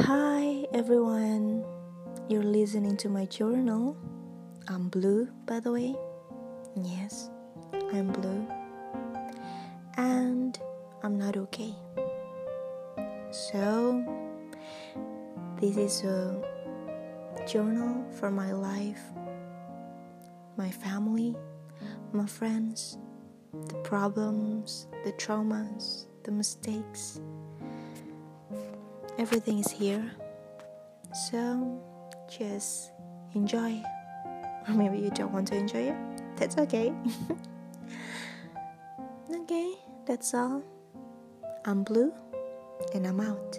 Hi everyone, you're listening to my journal. I'm blue, by the way. Yes, I'm blue. And I'm not okay. So, this is a journal for my life, my family, my friends, the problems, the traumas, the mistakes. Everything is here. So just enjoy. Or maybe you don't want to enjoy it. That's okay. okay, that's all. I'm blue and I'm out.